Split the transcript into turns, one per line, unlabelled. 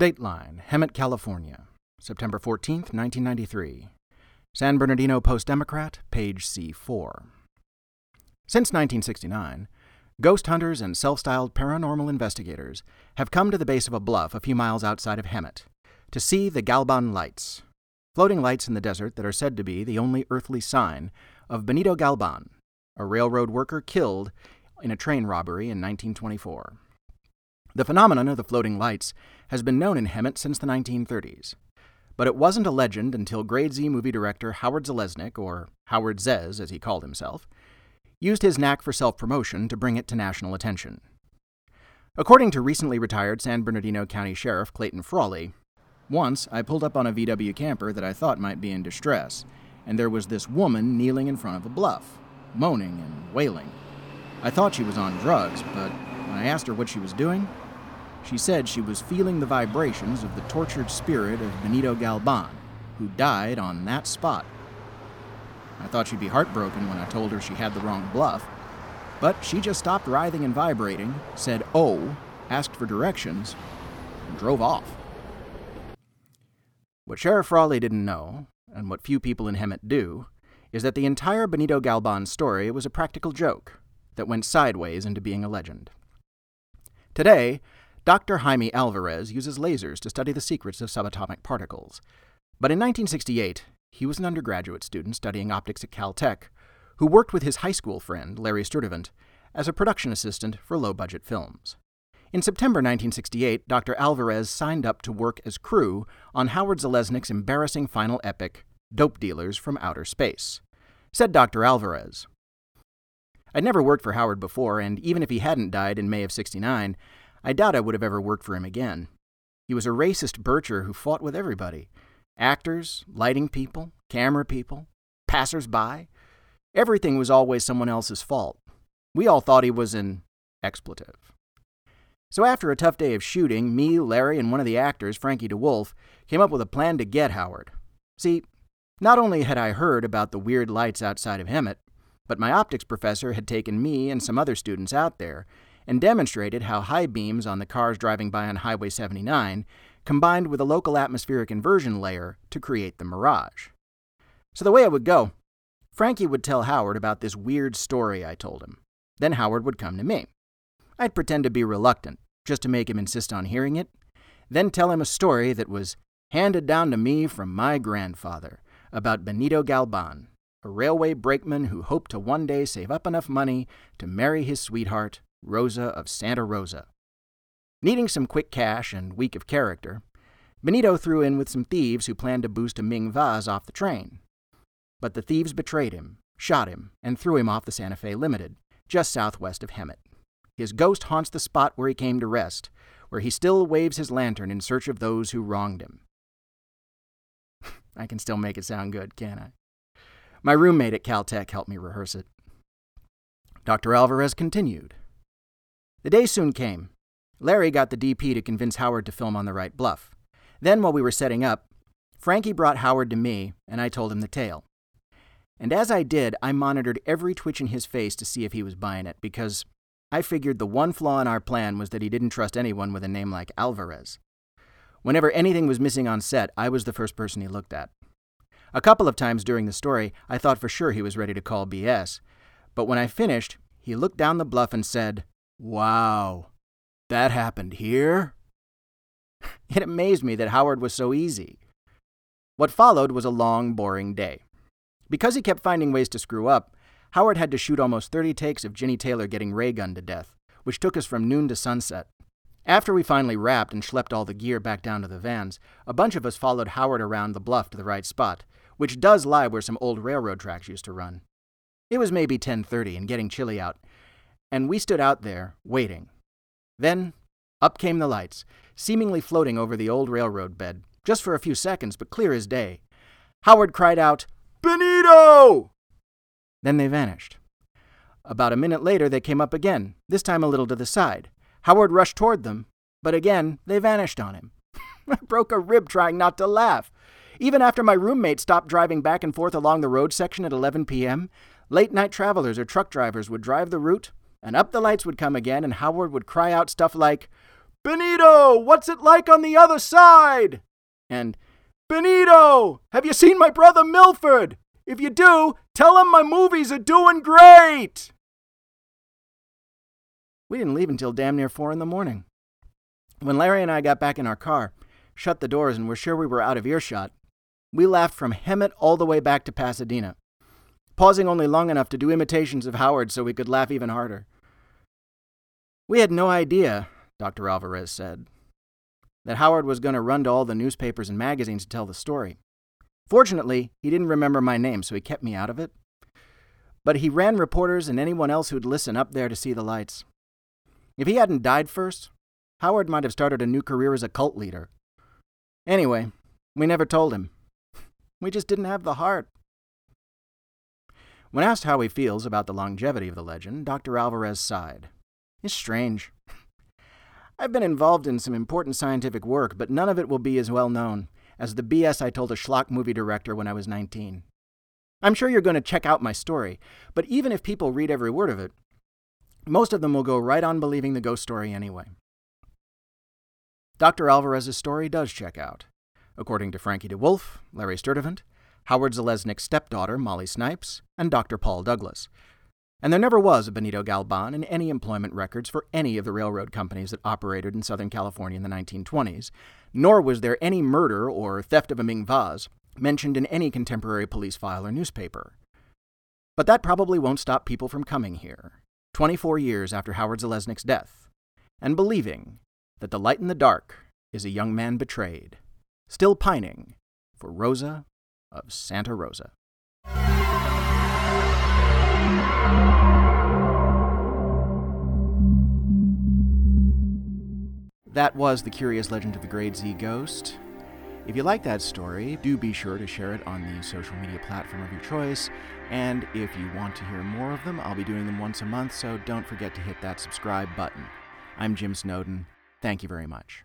Dateline, Hemet, California, September 14, 1993. San Bernardino Post Democrat, page C4. Since 1969, ghost hunters and self styled paranormal investigators have come to the base of a bluff a few miles outside of Hemet to see the Galban lights, floating lights in the desert that are said to be the only earthly sign of Benito Galban, a railroad worker killed in a train robbery in 1924. The phenomenon of the floating lights has been known in Hemet since the 1930s, but it wasn't a legend until Grade Z movie director Howard Zalesnik, or Howard Zez as he called himself, used his knack for self promotion to bring it to national attention. According to recently retired San Bernardino County Sheriff Clayton Frawley, once I pulled up on a VW camper that I thought might be in distress, and there was this woman kneeling in front of a bluff, moaning and wailing. I thought she was on drugs, but I asked her what she was doing, she said she was feeling the vibrations of the tortured spirit of Benito Galban, who died on that spot. I thought she'd be heartbroken when I told her she had the wrong bluff, but she just stopped writhing and vibrating, said oh, asked for directions, and drove off. What Sheriff Frawley didn't know, and what few people in Hemet do, is that the entire Benito Galban story was a practical joke that went sideways into being a legend. Today, Dr. Jaime Alvarez uses lasers to study the secrets of subatomic particles. But in 1968, he was an undergraduate student studying optics at Caltech who worked with his high school friend, Larry Sturtevant, as a production assistant for low budget films. In September 1968, Dr. Alvarez signed up to work as crew on Howard Zalesnik's embarrassing final epic, Dope Dealers from Outer Space. Said Dr. Alvarez, I'd never worked for Howard before, and even if he hadn't died in May of 69, I doubt I would have ever worked for him again. He was a racist bircher who fought with everybody actors, lighting people, camera people, passers by. Everything was always someone else's fault. We all thought he was an expletive. So after a tough day of shooting, me, Larry, and one of the actors, Frankie DeWolf, came up with a plan to get Howard. See, not only had I heard about the weird lights outside of Hemet, but my optics professor had taken me and some other students out there and demonstrated how high beams on the cars driving by on Highway 79 combined with a local atmospheric inversion layer to create the mirage. So the way it would go, Frankie would tell Howard about this weird story I told him. Then Howard would come to me. I'd pretend to be reluctant, just to make him insist on hearing it, then tell him a story that was handed down to me from my grandfather about Benito Galban, a railway brakeman who hoped to one day save up enough money to marry his sweetheart, Rosa of Santa Rosa. Needing some quick cash and weak of character, Benito threw in with some thieves who planned to boost a Ming vase off the train. But the thieves betrayed him, shot him, and threw him off the Santa Fe Limited, just southwest of Hemet. His ghost haunts the spot where he came to rest, where he still waves his lantern in search of those who wronged him. I can still make it sound good, can I? My roommate at Caltech helped me rehearse it. Dr. Alvarez continued. The day soon came. Larry got the DP to convince Howard to film on the right bluff. Then, while we were setting up, Frankie brought Howard to me, and I told him the tale. And as I did, I monitored every twitch in his face to see if he was buying it, because I figured the one flaw in our plan was that he didn't trust anyone with a name like Alvarez. Whenever anything was missing on set, I was the first person he looked at. A couple of times during the story, I thought for sure he was ready to call BS, but when I finished, he looked down the bluff and said, Wow, that happened here? It amazed me that Howard was so easy. What followed was a long, boring day. Because he kept finding ways to screw up, Howard had to shoot almost 30 takes of Ginny Taylor getting ray gunned to death, which took us from noon to sunset. After we finally wrapped and schlepped all the gear back down to the vans, a bunch of us followed Howard around the bluff to the right spot, which does lie where some old railroad tracks used to run. It was maybe 10:30 and getting chilly out, and we stood out there waiting. Then up came the lights, seemingly floating over the old railroad bed, just for a few seconds, but clear as day. Howard cried out, Benito! Then they vanished. About a minute later, they came up again, this time a little to the side. Howard rushed toward them, but again they vanished on him. I broke a rib trying not to laugh. Even after my roommate stopped driving back and forth along the road section at 11 p.m., late night travelers or truck drivers would drive the route, and up the lights would come again, and Howard would cry out stuff like, Benito, what's it like on the other side? And, Benito, have you seen my brother Milford? If you do, tell him my movies are doing great. We didn't leave until damn near four in the morning. When Larry and I got back in our car, shut the doors, and were sure we were out of earshot, we laughed from Hemet all the way back to Pasadena, pausing only long enough to do imitations of Howard so we could laugh even harder. We had no idea, Dr. Alvarez said, that Howard was going to run to all the newspapers and magazines to tell the story. Fortunately, he didn't remember my name, so he kept me out of it. But he ran reporters and anyone else who'd listen up there to see the lights. If he hadn't died first, Howard might have started a new career as a cult leader. Anyway, we never told him. We just didn't have the heart. When asked how he feels about the longevity of the legend, Dr. Alvarez sighed. It's strange. I've been involved in some important scientific work, but none of it will be as well known as the BS I told a schlock movie director when I was 19. I'm sure you're going to check out my story, but even if people read every word of it, most of them will go right on believing the ghost story anyway. Dr. Alvarez's story does check out. According to Frankie DeWolf, Larry Sturtevant, Howard Zalesnik's stepdaughter, Molly Snipes, and Dr. Paul Douglas. And there never was a Benito Galban in any employment records for any of the railroad companies that operated in Southern California in the 1920s, nor was there any murder or theft of a Ming vase mentioned in any contemporary police file or newspaper. But that probably won't stop people from coming here, 24 years after Howard Zalesnik's death, and believing that the light in the dark is a young man betrayed, still pining for Rosa of Santa Rosa. That was The Curious Legend of the Grade Z Ghost. If you like that story, do be sure to share it on the social media platform of your choice. And if you want to hear more of them, I'll be doing them once a month, so don't forget to hit that subscribe button. I'm Jim Snowden. Thank you very much.